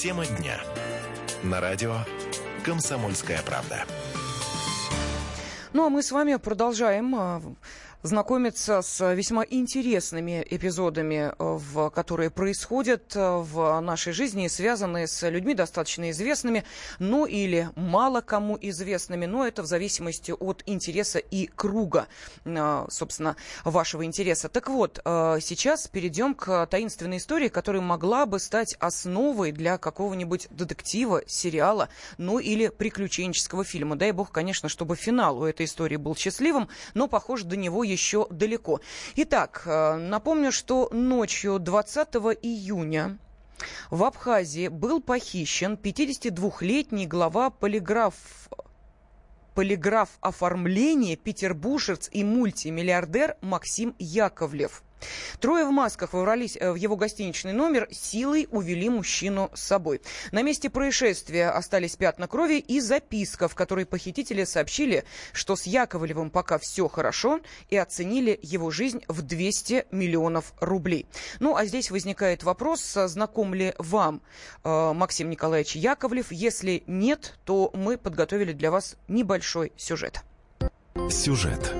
Тема дня. На радио «Комсомольская правда». Ну, а мы с вами продолжаем а, знакомиться с весьма интересными эпизодами, э, в, которые происходят э, в нашей жизни, связанные с людьми достаточно известными, ну или мало кому известными, но это в зависимости от интереса и круга, э, собственно, вашего интереса. Так вот, сейчас перейдем к таинственной истории, которая могла бы стать основой для какого-нибудь детектива, сериала, ну или приключенческого фильма. Дай бог, конечно, чтобы финал у этой истории был счастливым, но, похоже, до него еще далеко. Итак, э, напомню, что ночью 20 июня в Абхазии был похищен 52-летний глава полиграф полиграф оформления, петербуржец и мультимиллиардер Максим Яковлев. Трое в масках ворвались э, в его гостиничный номер, силой увели мужчину с собой. На месте происшествия остались пятна крови и записка, в которой похитители сообщили, что с Яковлевым пока все хорошо и оценили его жизнь в 200 миллионов рублей. Ну, а здесь возникает вопрос, знаком ли вам э, Максим Николаевич Яковлев? Если нет, то мы подготовили для вас небольшой сюжет. Сюжет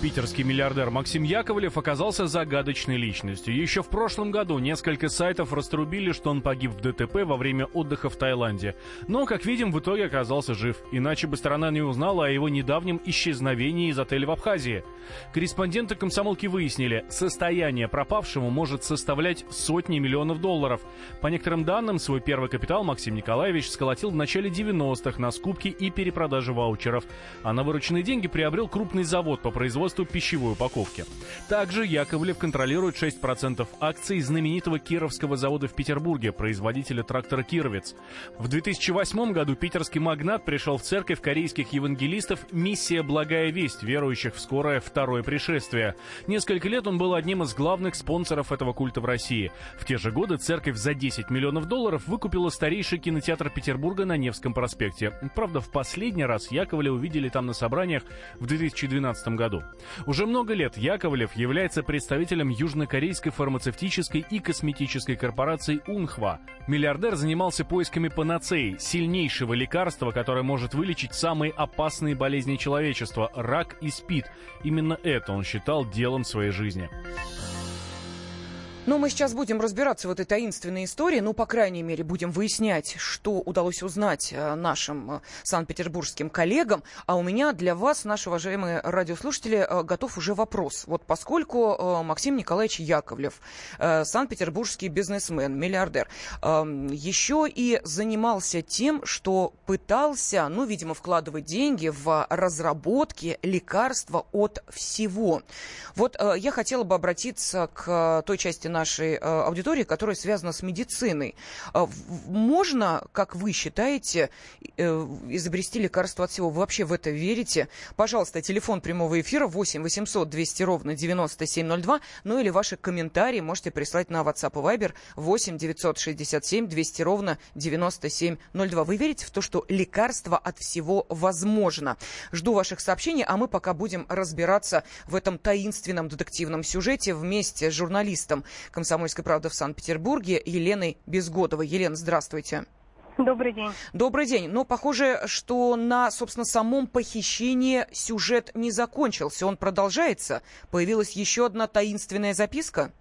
Питерский миллиардер Максим Яковлев оказался загадочной личностью. Еще в прошлом году несколько сайтов раструбили, что он погиб в ДТП во время отдыха в Таиланде. Но, как видим, в итоге оказался жив. Иначе бы страна не узнала о его недавнем исчезновении из отеля в Абхазии. Корреспонденты комсомолки выяснили, состояние пропавшего может составлять сотни миллионов долларов. По некоторым данным, свой первый капитал Максим Николаевич сколотил в начале 90-х на скупке и перепродаже ваучеров. А на вырученные деньги приобрел крупный завод по производству производству пищевой упаковки. Также Яковлев контролирует 6% акций знаменитого Кировского завода в Петербурге, производителя трактора «Кировец». В 2008 году питерский магнат пришел в церковь корейских евангелистов «Миссия Благая Весть», верующих в скорое второе пришествие. Несколько лет он был одним из главных спонсоров этого культа в России. В те же годы церковь за 10 миллионов долларов выкупила старейший кинотеатр Петербурга на Невском проспекте. Правда, в последний раз Яковля увидели там на собраниях в 2012 году. Уже много лет Яковлев является представителем южнокорейской фармацевтической и косметической корпорации «Унхва». Миллиардер занимался поисками панацеи, сильнейшего лекарства, которое может вылечить самые опасные болезни человечества – рак и СПИД. Именно это он считал делом своей жизни. Но мы сейчас будем разбираться в этой таинственной истории, ну, по крайней мере, будем выяснять, что удалось узнать э, нашим э, санкт-петербургским коллегам. А у меня для вас, наши уважаемые радиослушатели, э, готов уже вопрос. Вот поскольку Максим Николаевич Яковлев, санкт-петербургский бизнесмен, миллиардер, эм, еще и занимался тем, что пытался, ну, видимо, вкладывать деньги в разработки лекарства от всего. Вот я хотела бы обратиться к той части нашей э, аудитории, которая связана с медициной. А можно, как вы считаете, э, изобрести лекарство от всего? Вы вообще в это верите? Пожалуйста, телефон прямого эфира 8 800 200 ровно 9702, ну или ваши комментарии можете прислать на WhatsApp и Viber 8 967 200 ровно 9702. Вы верите в то, что лекарство от всего возможно? Жду ваших сообщений, а мы пока будем разбираться в этом таинственном детективном сюжете вместе с журналистом «Комсомольской правды» в Санкт-Петербурге Еленой Безгодовой. Елена, здравствуйте. Добрый день. Добрый день. Но похоже, что на, собственно, самом похищении сюжет не закончился. Он продолжается. Появилась еще одна таинственная записка?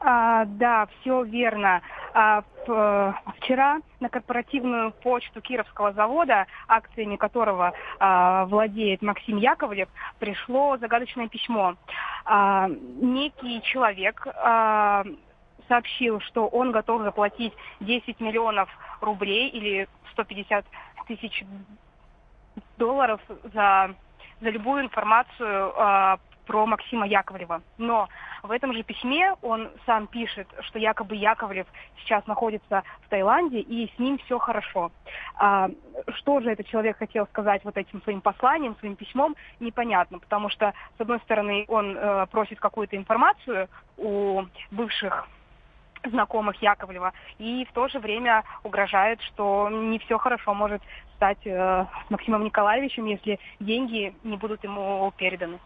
А, да, все верно. А, э, вчера на корпоративную почту Кировского завода, акциями которого а, владеет Максим Яковлев, пришло загадочное письмо. А, некий человек а, сообщил, что он готов заплатить 10 миллионов рублей или 150 тысяч долларов за, за любую информацию а, про Максима Яковлева. Но в этом же письме он сам пишет, что якобы Яковлев сейчас находится в Таиланде и с ним все хорошо. А, что же этот человек хотел сказать вот этим своим посланием, своим письмом, непонятно, потому что, с одной стороны, он э, просит какую-то информацию у бывших знакомых Яковлева, и в то же время угрожает, что не все хорошо может стать э, с Максимом Николаевичем, если деньги не будут ему переданы.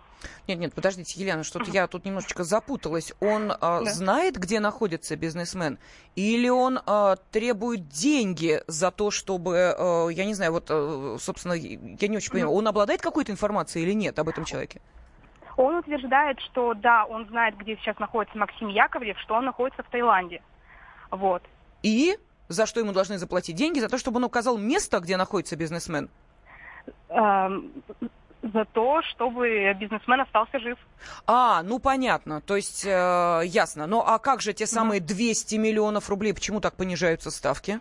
Нет, нет, подождите, Елена, что-то я тут немножечко запуталась. Он а, да. знает, где находится бизнесмен, или он а, требует деньги за то, чтобы, а, я не знаю, вот, а, собственно, я не очень понимаю, он обладает какой-то информацией или нет об этом человеке? Он утверждает, что да, он знает, где сейчас находится Максим Яковлев, что он находится в Таиланде. Вот. И за что ему должны заплатить деньги? За то, чтобы он указал место, где находится бизнесмен? Эм, за то, чтобы бизнесмен остался жив. А, ну понятно, то есть э, ясно. Ну а как же те самые 200 миллионов рублей, почему так понижаются ставки?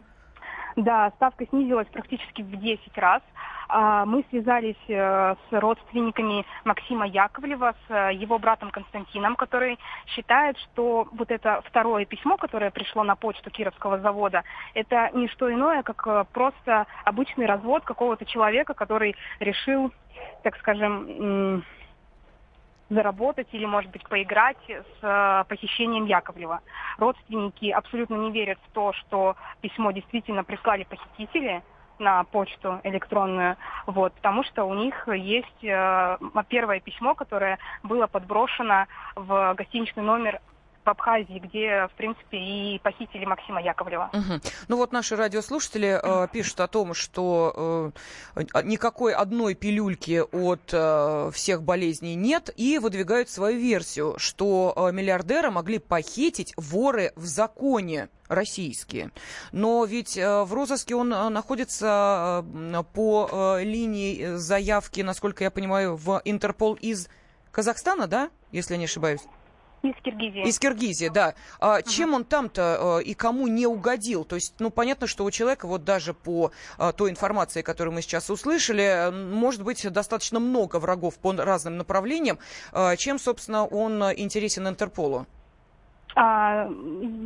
Да, ставка снизилась практически в 10 раз. А, мы связались э, с родственниками Максима Яковлева, с э, его братом Константином, который считает, что вот это второе письмо, которое пришло на почту Кировского завода, это не что иное, как э, просто обычный развод какого-то человека, который решил, так скажем, заработать или, может быть, поиграть с похищением Яковлева. Родственники абсолютно не верят в то, что письмо действительно прислали похитители, на почту электронную, вот, потому что у них есть э, первое письмо, которое было подброшено в гостиничный номер в Абхазии, где, в принципе, и похитили Максима Яковлева. Угу. Ну вот наши радиослушатели э, пишут о том, что э, никакой одной пилюльки от э, всех болезней нет, и выдвигают свою версию, что э, миллиардера могли похитить воры в законе российские. Но ведь э, в розыске он э, находится э, по линии заявки, насколько я понимаю, в Интерпол из Казахстана, да, если я не ошибаюсь? Из Киргизии. Из Киргизии, да. А, uh Чем он там-то а, и кому не угодил? То есть, ну, понятно, что у человека, вот даже по а, той информации, которую мы сейчас услышали, может быть достаточно много врагов по разным направлениям. А, чем, собственно, он интересен Интерполу? А,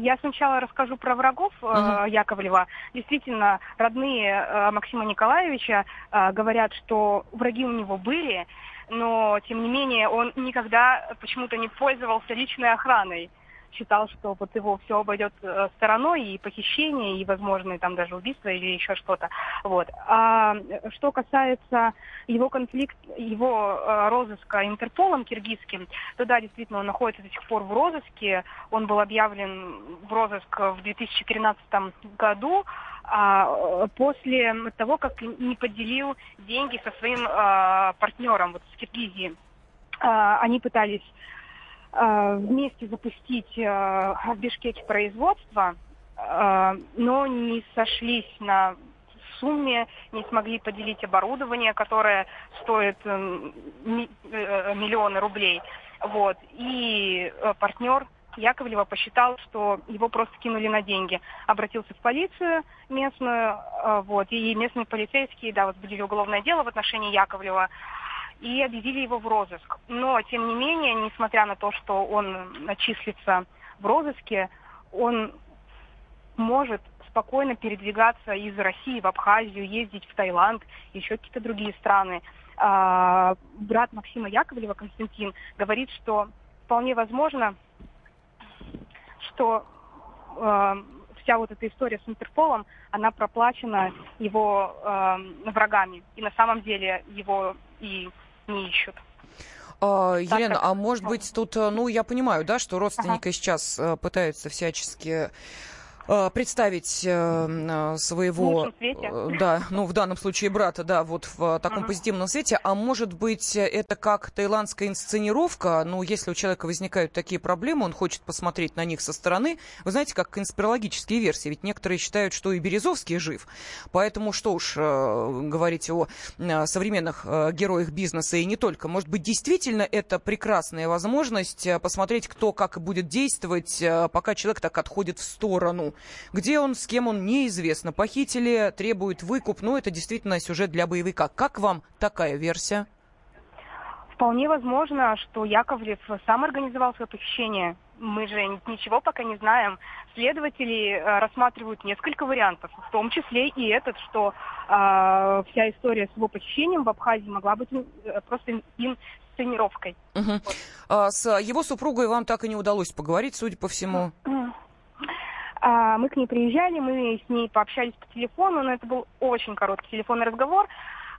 я сначала расскажу про врагов uh-huh. Яковлева. Действительно, родные Максима Николаевича говорят, что враги у него были, но тем не менее он никогда почему-то не пользовался личной охраной. Считал, что вот его все обойдет э, стороной, и похищение, и возможные там даже убийства или еще что-то. Вот. А что касается его конфликт, его э, розыска Интерполом киргизским, то да, действительно, он находится до сих пор в розыске. Он был объявлен в розыск в 2013 году а, после того, как не поделил деньги со своим а, партнером вот, с Киргизии. А, они пытались а, вместе запустить а, в Бишкеке производство, а, но не сошлись на сумме, не смогли поделить оборудование, которое стоит э, миллионы рублей. Вот. И э, партнер Яковлева посчитал, что его просто кинули на деньги. Обратился в полицию местную, э, вот, и местные полицейские, да, возбудили уголовное дело в отношении Яковлева и объявили его в розыск. Но, тем не менее, несмотря на то, что он числится в розыске, он может спокойно передвигаться из России в Абхазию, ездить в Таиланд, еще какие-то другие страны. А, брат Максима Яковлева, Константин, говорит, что вполне возможно, что э, вся вот эта история с Интерполом, она проплачена его э, врагами. И на самом деле его и не ищут. А, Елена, а может быть тут, э, ну, я понимаю, да, что родственники ага. сейчас э, пытаются всячески представить э, своего, э, да, ну в данном случае брата, да, вот в таком uh-huh. позитивном свете, а может быть это как таиландская инсценировка, ну если у человека возникают такие проблемы, он хочет посмотреть на них со стороны, вы знаете, как конспирологические версии, ведь некоторые считают, что и Березовский жив, поэтому что уж говорить о современных героях бизнеса и не только, может быть действительно это прекрасная возможность посмотреть, кто как будет действовать, пока человек так отходит в сторону. Где он, с кем он, неизвестно. Похитили, требуют выкуп. Ну, это действительно сюжет для боевика. Как вам такая версия? Вполне возможно, что Яковлев сам организовал свое похищение. Мы же ничего пока не знаем. Следователи э, рассматривают несколько вариантов, в том числе и этот, что э, вся история с его похищением в Абхазии могла быть э, просто инсценировкой. Угу. Вот. А, с его супругой вам так и не удалось поговорить, судя по всему. А, мы к ней приезжали, мы с ней пообщались по телефону, но это был очень короткий телефонный разговор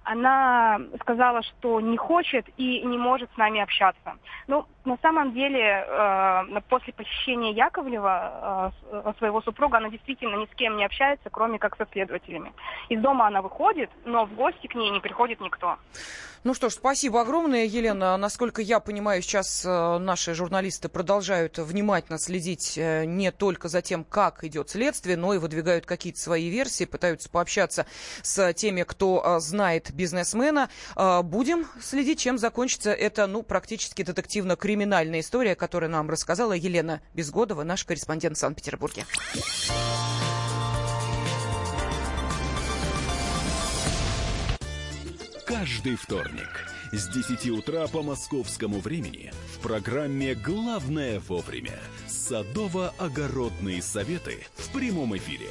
она сказала, что не хочет и не может с нами общаться. Ну, на самом деле, э, после посещения Яковлева э, своего супруга, она действительно ни с кем не общается, кроме как со следователями. Из дома она выходит, но в гости к ней не приходит никто. Ну что ж, спасибо огромное, Елена. Насколько я понимаю, сейчас э, наши журналисты продолжают внимательно следить э, не только за тем, как идет следствие, но и выдвигают какие-то свои версии, пытаются пообщаться с теми, кто э, знает бизнесмена. Будем следить, чем закончится эта, ну, практически детективно-криминальная история, которую нам рассказала Елена Безгодова, наш корреспондент в Санкт-Петербурге. Каждый вторник с 10 утра по московскому времени в программе «Главное вовремя» садово-огородные советы в прямом эфире.